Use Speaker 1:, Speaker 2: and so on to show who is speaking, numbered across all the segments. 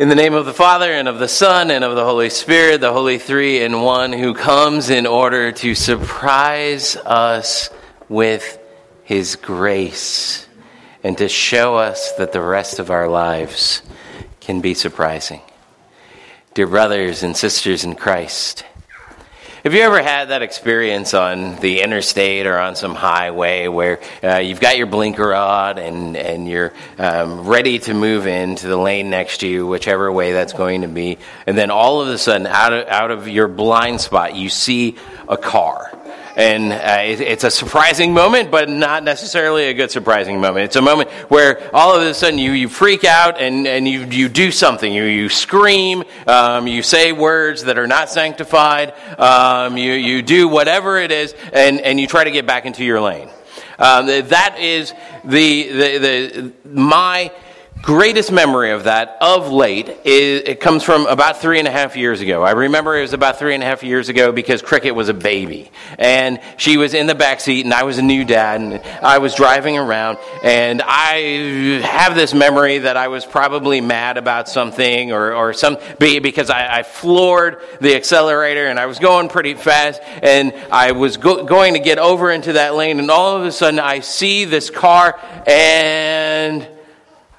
Speaker 1: In the name of the Father, and of the Son, and of the Holy Spirit, the Holy Three in One, who comes in order to surprise us with His grace and to show us that the rest of our lives can be surprising. Dear brothers and sisters in Christ, have you ever had that experience on the interstate or on some highway where uh, you've got your blinker on and, and you're um, ready to move into the lane next to you, whichever way that's going to be, and then all of a sudden, out of, out of your blind spot, you see a car? And uh, it, it's a surprising moment, but not necessarily a good surprising moment. It's a moment where all of a sudden you, you freak out and, and you, you do something. You, you scream, um, you say words that are not sanctified, um, you, you do whatever it is, and, and you try to get back into your lane. Um, that is the, the, the, my greatest memory of that of late is it comes from about three and a half years ago. I remember it was about three and a half years ago because Cricket was a baby and she was in the back seat and I was a new dad and I was driving around and I have this memory that I was probably mad about something or, or some because I, I floored the accelerator and I was going pretty fast and I was go, going to get over into that lane and all of a sudden I see this car and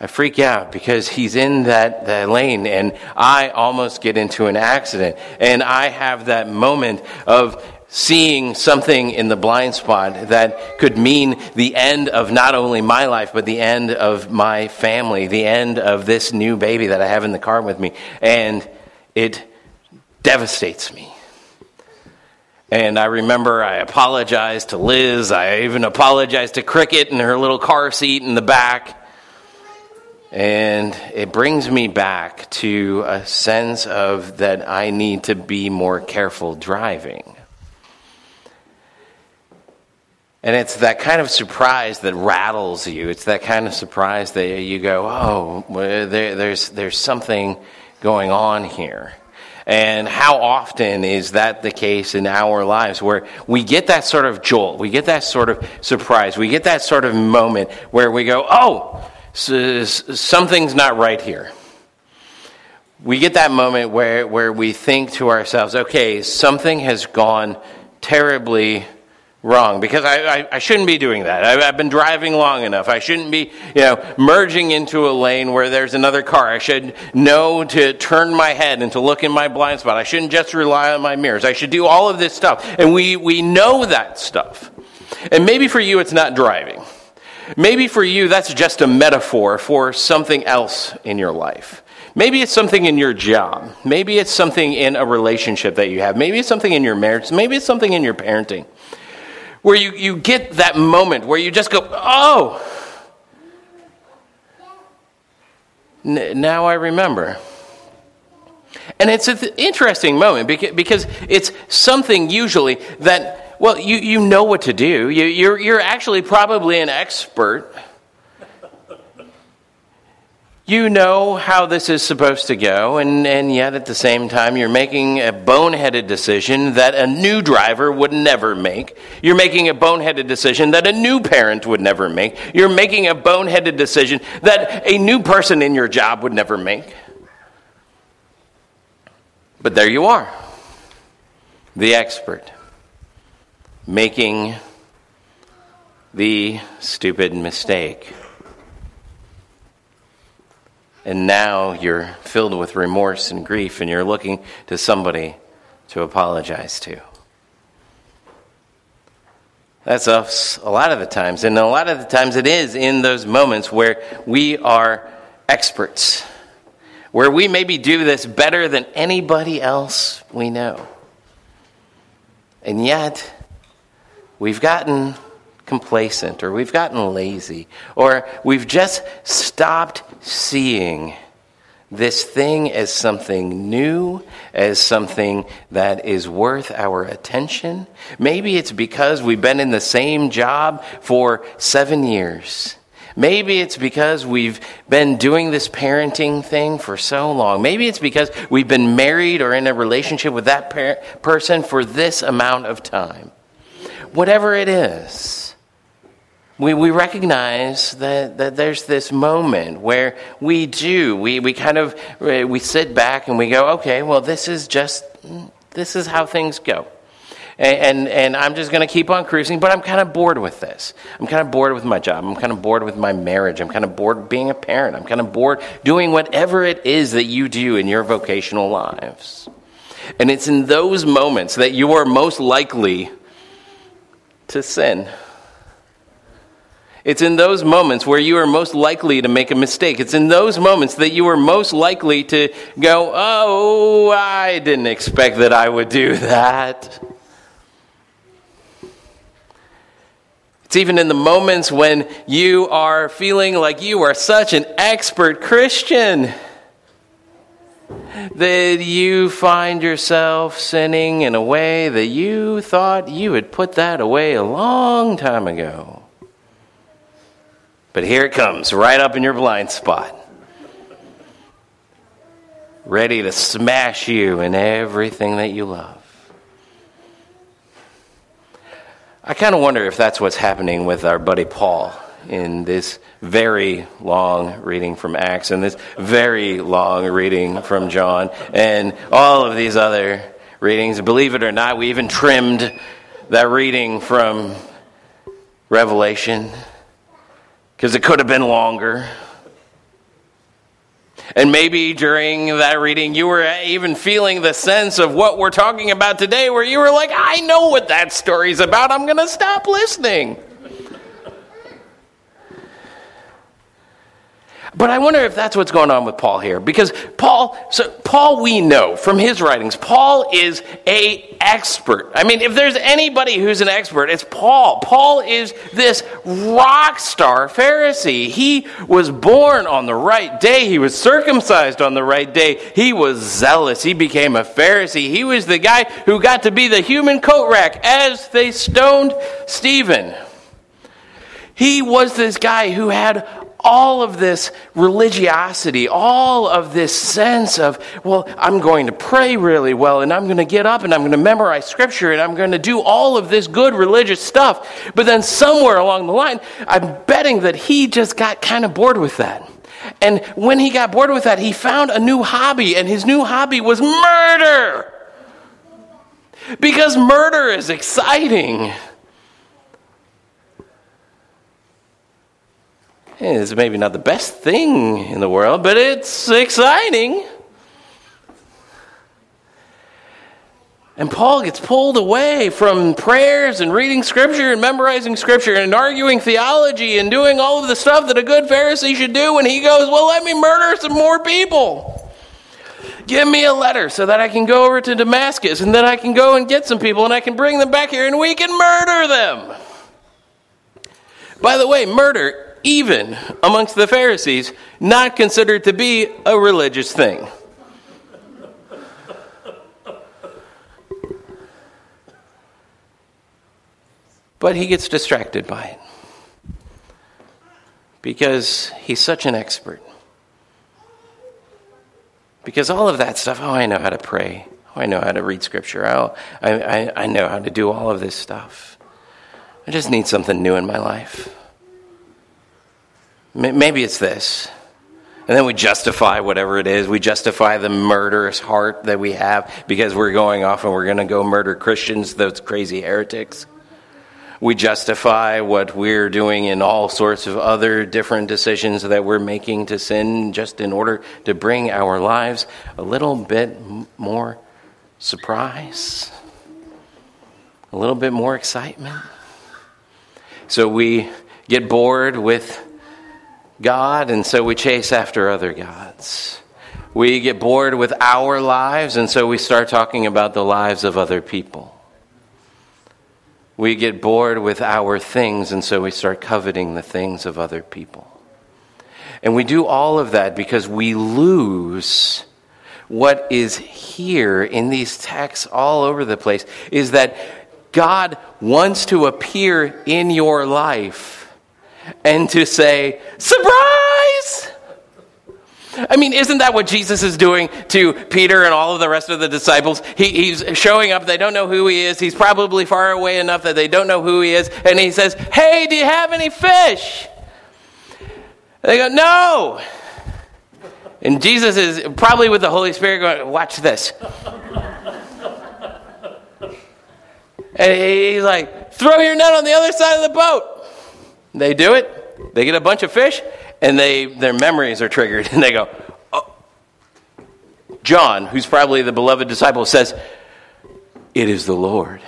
Speaker 1: I freak out because he's in that, that lane and I almost get into an accident. And I have that moment of seeing something in the blind spot that could mean the end of not only my life, but the end of my family, the end of this new baby that I have in the car with me. And it devastates me. And I remember I apologized to Liz. I even apologized to Cricket in her little car seat in the back. And it brings me back to a sense of that I need to be more careful driving. And it's that kind of surprise that rattles you. It's that kind of surprise that you go, oh, there, there's, there's something going on here. And how often is that the case in our lives where we get that sort of jolt, we get that sort of surprise, we get that sort of moment where we go, oh, something's not right here. We get that moment where, where we think to ourselves, okay, something has gone terribly wrong because I, I, I shouldn't be doing that. I, have been driving long enough. I shouldn't be, you know, merging into a lane where there's another car. I should know to turn my head and to look in my blind spot. I shouldn't just rely on my mirrors. I should do all of this stuff. And we, we know that stuff. And maybe for you it's not driving. Maybe for you, that's just a metaphor for something else in your life. Maybe it's something in your job. Maybe it's something in a relationship that you have. Maybe it's something in your marriage. Maybe it's something in your parenting. Where you, you get that moment where you just go, oh, N- now I remember. And it's an interesting moment because it's something usually that well, you, you know what to do. You, you're, you're actually probably an expert. You know how this is supposed to go, and, and yet at the same time, you're making a boneheaded decision that a new driver would never make. You're making a boneheaded decision that a new parent would never make. You're making a boneheaded decision that a new person in your job would never make. But there you are, the expert making the stupid mistake. And now you're filled with remorse and grief, and you're looking to somebody to apologize to. That's us a lot of the times. And a lot of the times it is in those moments where we are experts, where we maybe do this better than anybody else we know. And yet, we've gotten complacent or we've gotten lazy or we've just stopped seeing this thing as something new, as something that is worth our attention. Maybe it's because we've been in the same job for seven years. Maybe it's because we've been doing this parenting thing for so long. Maybe it's because we've been married or in a relationship with that per- person for this amount of time whatever it is, we, we recognize that, that there's this moment where we do, we, we kind of, we sit back and we go, okay, well, this is just, this is how things go. And, and, and I'm just going to keep on cruising, but I'm kind of bored with this. I'm kind of bored with my job. I'm kind of bored with my marriage. I'm kind of bored being a parent. I'm kind of bored doing whatever it is that you do in your vocational lives. And it's in those moments that you are most likely to sin. It's in those moments where you are most likely to make a mistake. It's in those moments that you are most likely to go, Oh, I didn't expect that I would do that. It's even in the moments when you are feeling like you are such an expert Christian that you find yourself sinning in a way that you thought you had put that away a long time ago. But here it comes, right up in your blind spot. Ready to smash you in everything that you love. I kind of wonder if that's what's happening with our buddy Paul in this very long reading from Acts and this very long reading from John and all of these other readings. Believe it or not, we even trimmed that reading from Revelation because it could have been longer. And maybe during that reading, you were even feeling the sense of what we're talking about today, where you were like, I know what that story's about. I'm going to stop listening. But I wonder if that's what's going on with Paul here because Paul so Paul we know from his writings Paul is a expert. I mean if there's anybody who's an expert it's Paul. Paul is this rock star Pharisee. He was born on the right day. He was circumcised on the right day. He was zealous. He became a Pharisee. He was the guy who got to be the human coat rack as they stoned Stephen. He was this guy who had all of this religiosity, all of this sense of, well, I'm going to pray really well, and I'm going to get up and I'm going to memorize scripture, and I'm going to do all of this good religious stuff. But then somewhere along the line, I'm betting that he just got kind of bored with that. And when he got bored with that, he found a new hobby, and his new hobby was murder. Because murder is exciting. It's maybe not the best thing in the world, but it's exciting. And Paul gets pulled away from prayers and reading scripture and memorizing scripture and arguing theology and doing all of the stuff that a good Pharisee should do. And he goes, Well, let me murder some more people. Give me a letter so that I can go over to Damascus and then I can go and get some people and I can bring them back here and we can murder them. By the way, murder even amongst the Pharisees, not considered to be a religious thing. But he gets distracted by it because he's such an expert. Because all of that stuff, oh, I know how to pray. Oh, I know how to read scripture. Oh, I, I, I know how to do all of this stuff. I just need something new in my life. Maybe it's this. And then we justify whatever it is. We justify the murderous heart that we have because we're going off and we're going to go murder Christians, those crazy heretics. We justify what we're doing in all sorts of other different decisions that we're making to sin just in order to bring our lives a little bit more surprise, a little bit more excitement. So we get bored with God, and so we chase after other gods. We get bored with our lives, and so we start talking about the lives of other people. We get bored with our things, and so we start coveting the things of other people. And we do all of that because we lose what is here in these texts all over the place is that God wants to appear in your life and to say, Surprise! I mean, isn't that what Jesus is doing to Peter and all of the rest of the disciples? He, he's showing up. They don't know who he is. He's probably far away enough that they don't know who he is. And he says, Hey, do you have any fish? They go, No. And Jesus is probably with the Holy Spirit going, Watch this. and he's like, Throw your net on the other side of the boat. They do it. They get a bunch of fish, and they their memories are triggered, and they go. Oh. John, who's probably the beloved disciple, says, "It is the Lord."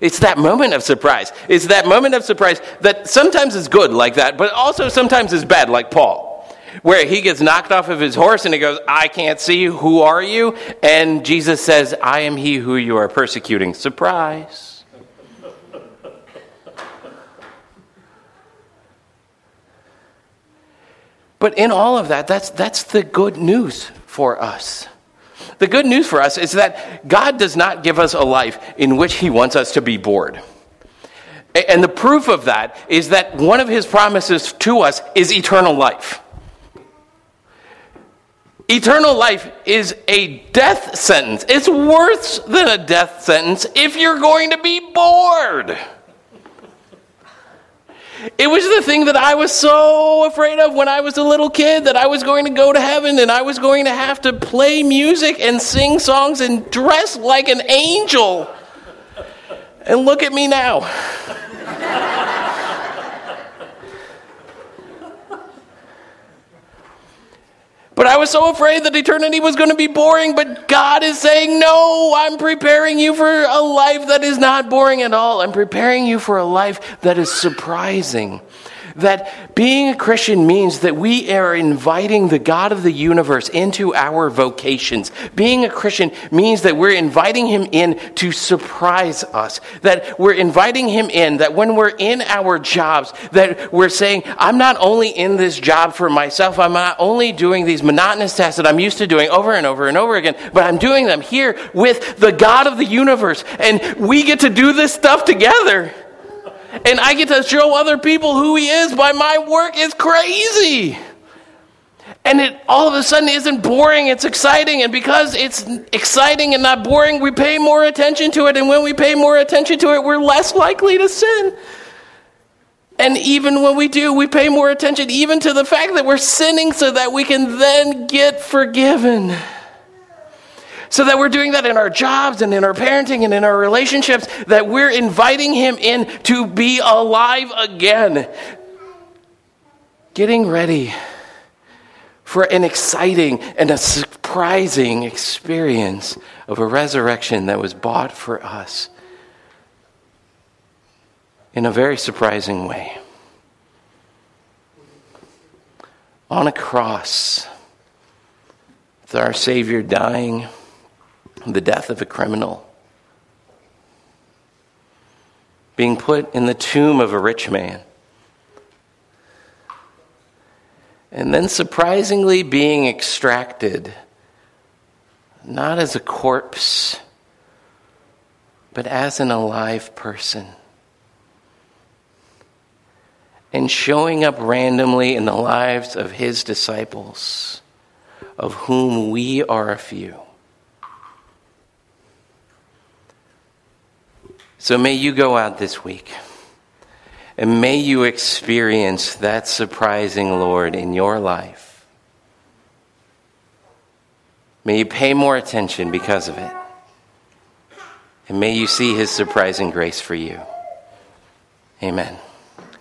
Speaker 1: It's that moment of surprise. It's that moment of surprise that sometimes is good like that, but also sometimes is bad, like Paul where he gets knocked off of his horse and he goes, I can't see you. Who are you? And Jesus says, I am he who you are persecuting. Surprise. But in all of that, that's, that's the good news for us. The good news for us is that God does not give us a life in which He wants us to be bored. And the proof of that is that one of His promises to us is eternal life. Eternal life is a death sentence. It's worse than a death sentence if you're going to be bored. It was the thing that I was so afraid of when I was a little kid that I was going to go to heaven and I was going to have to play music and sing songs and dress like an angel. And look at me now. But I was so afraid that eternity was going to be boring. But God is saying, No, I'm preparing you for a life that is not boring at all. I'm preparing you for a life that is surprising that being a Christian means that we are inviting the God of the universe into our vocations. Being a Christian means that we're inviting him in to surprise us. That we're inviting him in, that when we're in our jobs, that we're saying, I'm not only in this job for myself, I'm not only doing these monotonous tasks that I'm used to doing over and over and over again, but I'm doing them here with the God of the universe. And we get to do this stuff together and I get to show other people who he is by my work is crazy. And it all of a sudden isn't boring, it's exciting. And because it's exciting and not boring, we pay more attention to it. And when we pay more attention to it, we're less likely to sin. And even when we do, we pay more attention even to the fact that we're sinning so that we can then get forgiven. So that we're doing that in our jobs and in our parenting and in our relationships, that we're inviting Him in to be alive again. Getting ready for an exciting and a surprising experience of a resurrection that was bought for us in a very surprising way. On a cross, with our Savior dying the death of a criminal, being put in the tomb of a rich man, and then surprisingly being extracted, not as a corpse, but as an alive person. And showing up randomly in the lives of his disciples, of whom we are a few. So may you go out this week and may you experience that surprising Lord in your life. May you pay more attention because of it. And may you see his surprising grace for you. Amen.